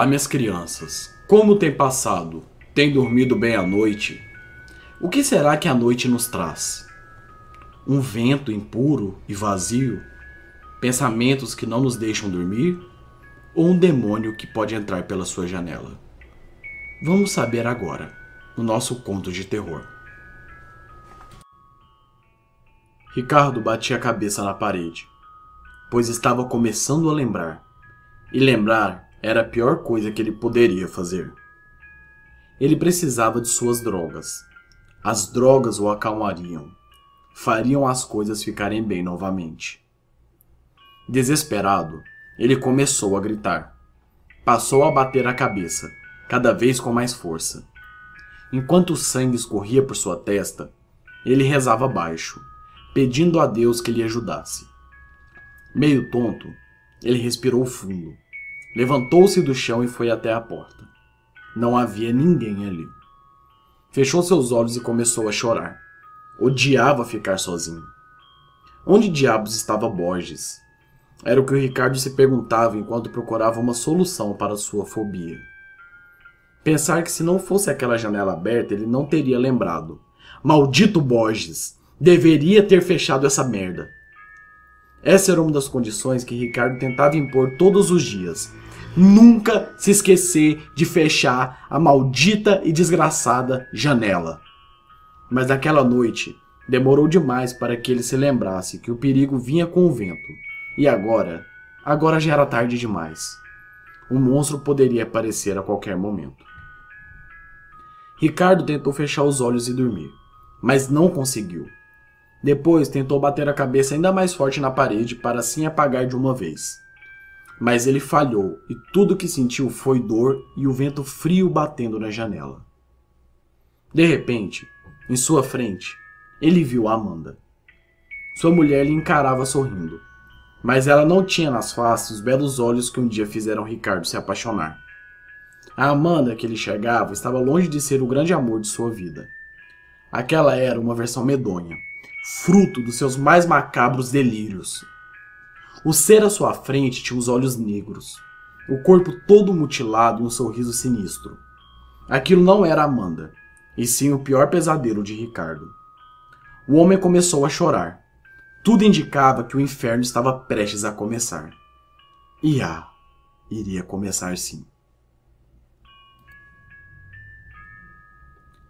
Olá, minhas crianças. Como tem passado? Tem dormido bem à noite? O que será que a noite nos traz? Um vento impuro e vazio? Pensamentos que não nos deixam dormir? Ou um demônio que pode entrar pela sua janela? Vamos saber agora, no nosso conto de terror. Ricardo batia a cabeça na parede, pois estava começando a lembrar. E lembrar era a pior coisa que ele poderia fazer. Ele precisava de suas drogas. As drogas o acalmariam, fariam as coisas ficarem bem novamente. Desesperado, ele começou a gritar. Passou a bater a cabeça, cada vez com mais força. Enquanto o sangue escorria por sua testa, ele rezava baixo, pedindo a Deus que lhe ajudasse. Meio tonto, ele respirou fundo Levantou-se do chão e foi até a porta. Não havia ninguém ali. Fechou seus olhos e começou a chorar. Odiava ficar sozinho. Onde diabos estava Borges? Era o que o Ricardo se perguntava enquanto procurava uma solução para sua fobia. Pensar que se não fosse aquela janela aberta, ele não teria lembrado. Maldito Borges! Deveria ter fechado essa merda. Essa era uma das condições que Ricardo tentava impor todos os dias. Nunca se esquecer de fechar a maldita e desgraçada janela. Mas naquela noite, demorou demais para que ele se lembrasse que o perigo vinha com o vento. E agora, agora já era tarde demais. O monstro poderia aparecer a qualquer momento. Ricardo tentou fechar os olhos e dormir, mas não conseguiu. Depois tentou bater a cabeça ainda mais forte na parede para assim apagar de uma vez. Mas ele falhou e tudo que sentiu foi dor e o vento frio batendo na janela. De repente, em sua frente, ele viu Amanda. Sua mulher lhe encarava sorrindo, mas ela não tinha nas faces os belos olhos que um dia fizeram Ricardo se apaixonar. A Amanda que ele enxergava estava longe de ser o grande amor de sua vida. Aquela era uma versão medonha, fruto dos seus mais macabros delírios. O ser à sua frente tinha os olhos negros, o corpo todo mutilado e um sorriso sinistro. Aquilo não era Amanda, e sim o pior pesadelo de Ricardo. O homem começou a chorar. Tudo indicava que o inferno estava prestes a começar. E ah, iria começar sim.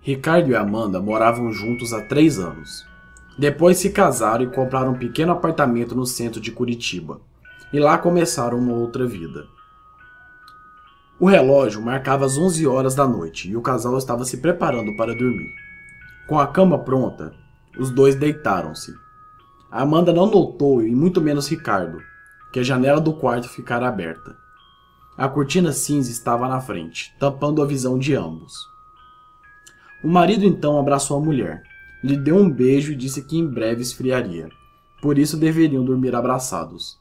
Ricardo e Amanda moravam juntos há três anos. Depois se casaram e compraram um pequeno apartamento no centro de Curitiba. E lá começaram uma outra vida. O relógio marcava as 11 horas da noite e o casal estava se preparando para dormir. Com a cama pronta, os dois deitaram-se. Amanda não notou, e muito menos Ricardo, que a janela do quarto ficara aberta. A cortina cinza estava na frente, tampando a visão de ambos. O marido então abraçou a mulher, lhe deu um beijo e disse que em breve esfriaria. Por isso deveriam dormir abraçados.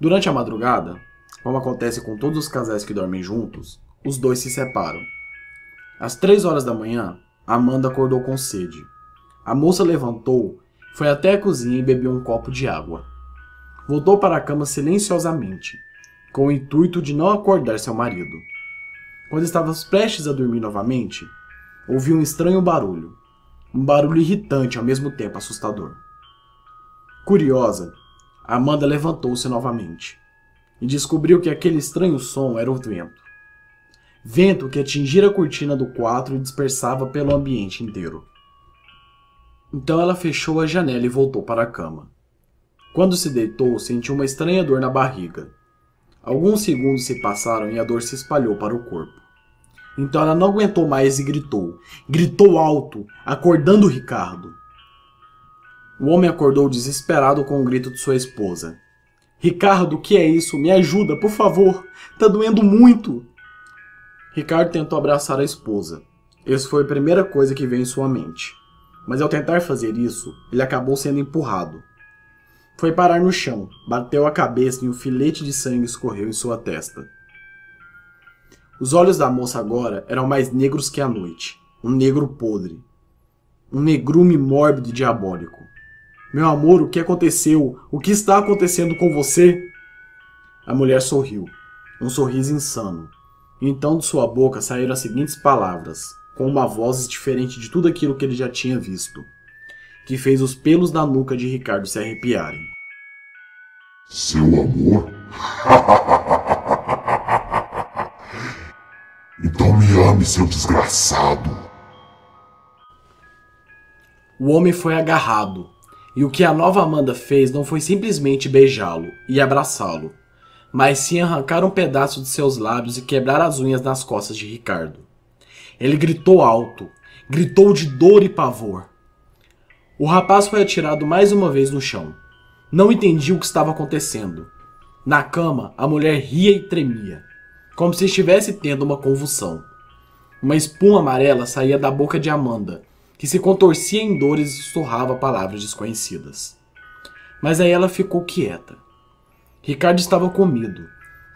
Durante a madrugada, como acontece com todos os casais que dormem juntos, os dois se separam. Às três horas da manhã, Amanda acordou com sede. A moça levantou, foi até a cozinha e bebeu um copo de água. Voltou para a cama silenciosamente, com o intuito de não acordar seu marido. Quando estava prestes a dormir novamente, ouviu um estranho barulho um barulho irritante ao mesmo tempo assustador. Curiosa, Amanda levantou-se novamente e descobriu que aquele estranho som era o vento. Vento que atingira a cortina do quarto e dispersava pelo ambiente inteiro. Então ela fechou a janela e voltou para a cama. Quando se deitou, sentiu uma estranha dor na barriga. Alguns segundos se passaram e a dor se espalhou para o corpo. Então ela não aguentou mais e gritou. Gritou alto, acordando Ricardo. O homem acordou desesperado com o grito de sua esposa. Ricardo, o que é isso? Me ajuda, por favor. Tá doendo muito. Ricardo tentou abraçar a esposa. Isso foi a primeira coisa que veio em sua mente. Mas ao tentar fazer isso, ele acabou sendo empurrado. Foi parar no chão, bateu a cabeça e um filete de sangue escorreu em sua testa. Os olhos da moça agora eram mais negros que a noite. Um negro podre. Um negrume mórbido e diabólico. Meu amor, o que aconteceu? O que está acontecendo com você? A mulher sorriu. um sorriso insano. Então de sua boca saíram as seguintes palavras, com uma voz diferente de tudo aquilo que ele já tinha visto, que fez os pelos da nuca de Ricardo se arrepiarem. Seu amor? me ame, seu desgraçado. O homem foi agarrado, e o que a nova Amanda fez não foi simplesmente beijá-lo e abraçá-lo, mas sim arrancar um pedaço de seus lábios e quebrar as unhas nas costas de Ricardo. Ele gritou alto, gritou de dor e pavor. O rapaz foi atirado mais uma vez no chão. Não entendia o que estava acontecendo. Na cama, a mulher ria e tremia, como se estivesse tendo uma convulsão. Uma espuma amarela saía da boca de Amanda que se contorcia em dores e sussurrava palavras desconhecidas. Mas aí ela ficou quieta. Ricardo estava com medo.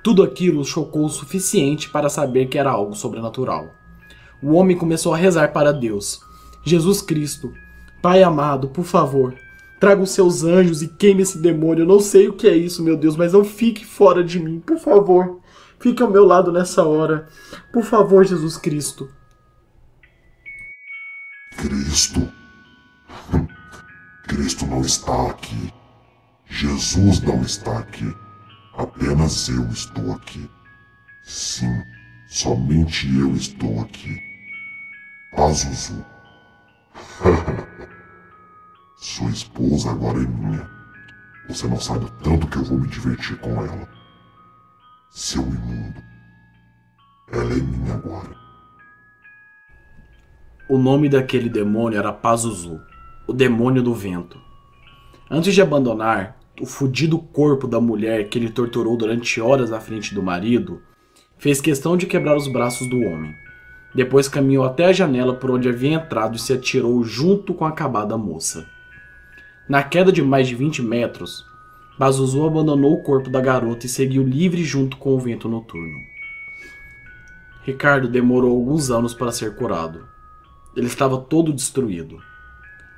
Tudo aquilo chocou o suficiente para saber que era algo sobrenatural. O homem começou a rezar para Deus. Jesus Cristo, Pai amado, por favor, traga os seus anjos e queime esse demônio. Eu não sei o que é isso, meu Deus, mas não fique fora de mim, por favor. Fique ao meu lado nessa hora. Por favor, Jesus Cristo. Cristo? Cristo não está aqui. Jesus não está aqui. Apenas eu estou aqui. Sim, somente eu estou aqui. Pazuzu. Sua esposa agora é minha. Você não sabe o tanto que eu vou me divertir com ela. Seu imundo. Ela é minha agora. O nome daquele demônio era Pazuzu, o demônio do vento. Antes de abandonar o fudido corpo da mulher que ele torturou durante horas à frente do marido, fez questão de quebrar os braços do homem. Depois caminhou até a janela por onde havia entrado e se atirou junto com a acabada moça. Na queda de mais de 20 metros, Pazuzu abandonou o corpo da garota e seguiu livre junto com o vento noturno. Ricardo demorou alguns anos para ser curado. Ele estava todo destruído.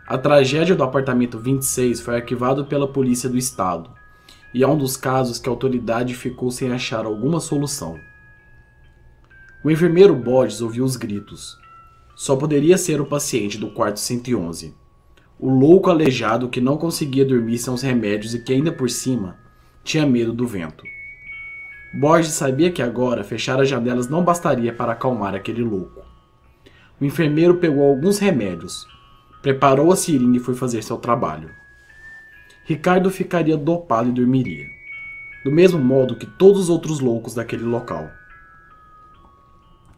A tragédia do apartamento 26 foi arquivado pela polícia do estado, e é um dos casos que a autoridade ficou sem achar alguma solução. O enfermeiro Bodges ouviu os gritos. Só poderia ser o paciente do quarto 111. O louco aleijado que não conseguia dormir sem os remédios e que ainda por cima tinha medo do vento. Borges sabia que agora fechar as janelas não bastaria para acalmar aquele louco. O enfermeiro pegou alguns remédios, preparou a seringa e foi fazer seu trabalho. Ricardo ficaria dopado e dormiria, do mesmo modo que todos os outros loucos daquele local.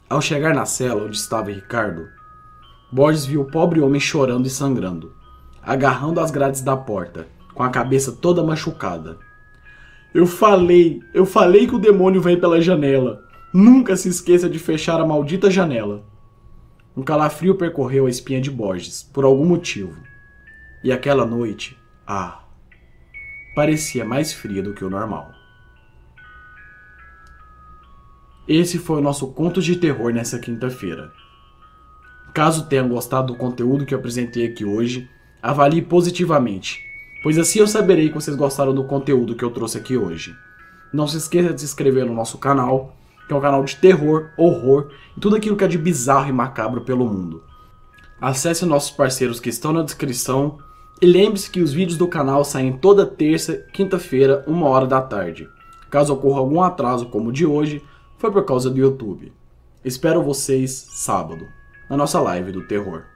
Ao chegar na cela onde estava Ricardo, Borges viu o pobre homem chorando e sangrando, agarrando as grades da porta, com a cabeça toda machucada. Eu falei, eu falei que o demônio vem pela janela. Nunca se esqueça de fechar a maldita janela. Um calafrio percorreu a espinha de Borges, por algum motivo. E aquela noite, ah, parecia mais fria do que o normal. Esse foi o nosso conto de terror nessa quinta-feira. Caso tenham gostado do conteúdo que eu apresentei aqui hoje, avalie positivamente, pois assim eu saberei que vocês gostaram do conteúdo que eu trouxe aqui hoje. Não se esqueça de se inscrever no nosso canal que é um canal de terror, horror e tudo aquilo que é de bizarro e macabro pelo mundo. Acesse nossos parceiros que estão na descrição e lembre-se que os vídeos do canal saem toda terça, quinta-feira, uma hora da tarde. Caso ocorra algum atraso como o de hoje, foi por causa do YouTube. Espero vocês sábado, na nossa live do terror.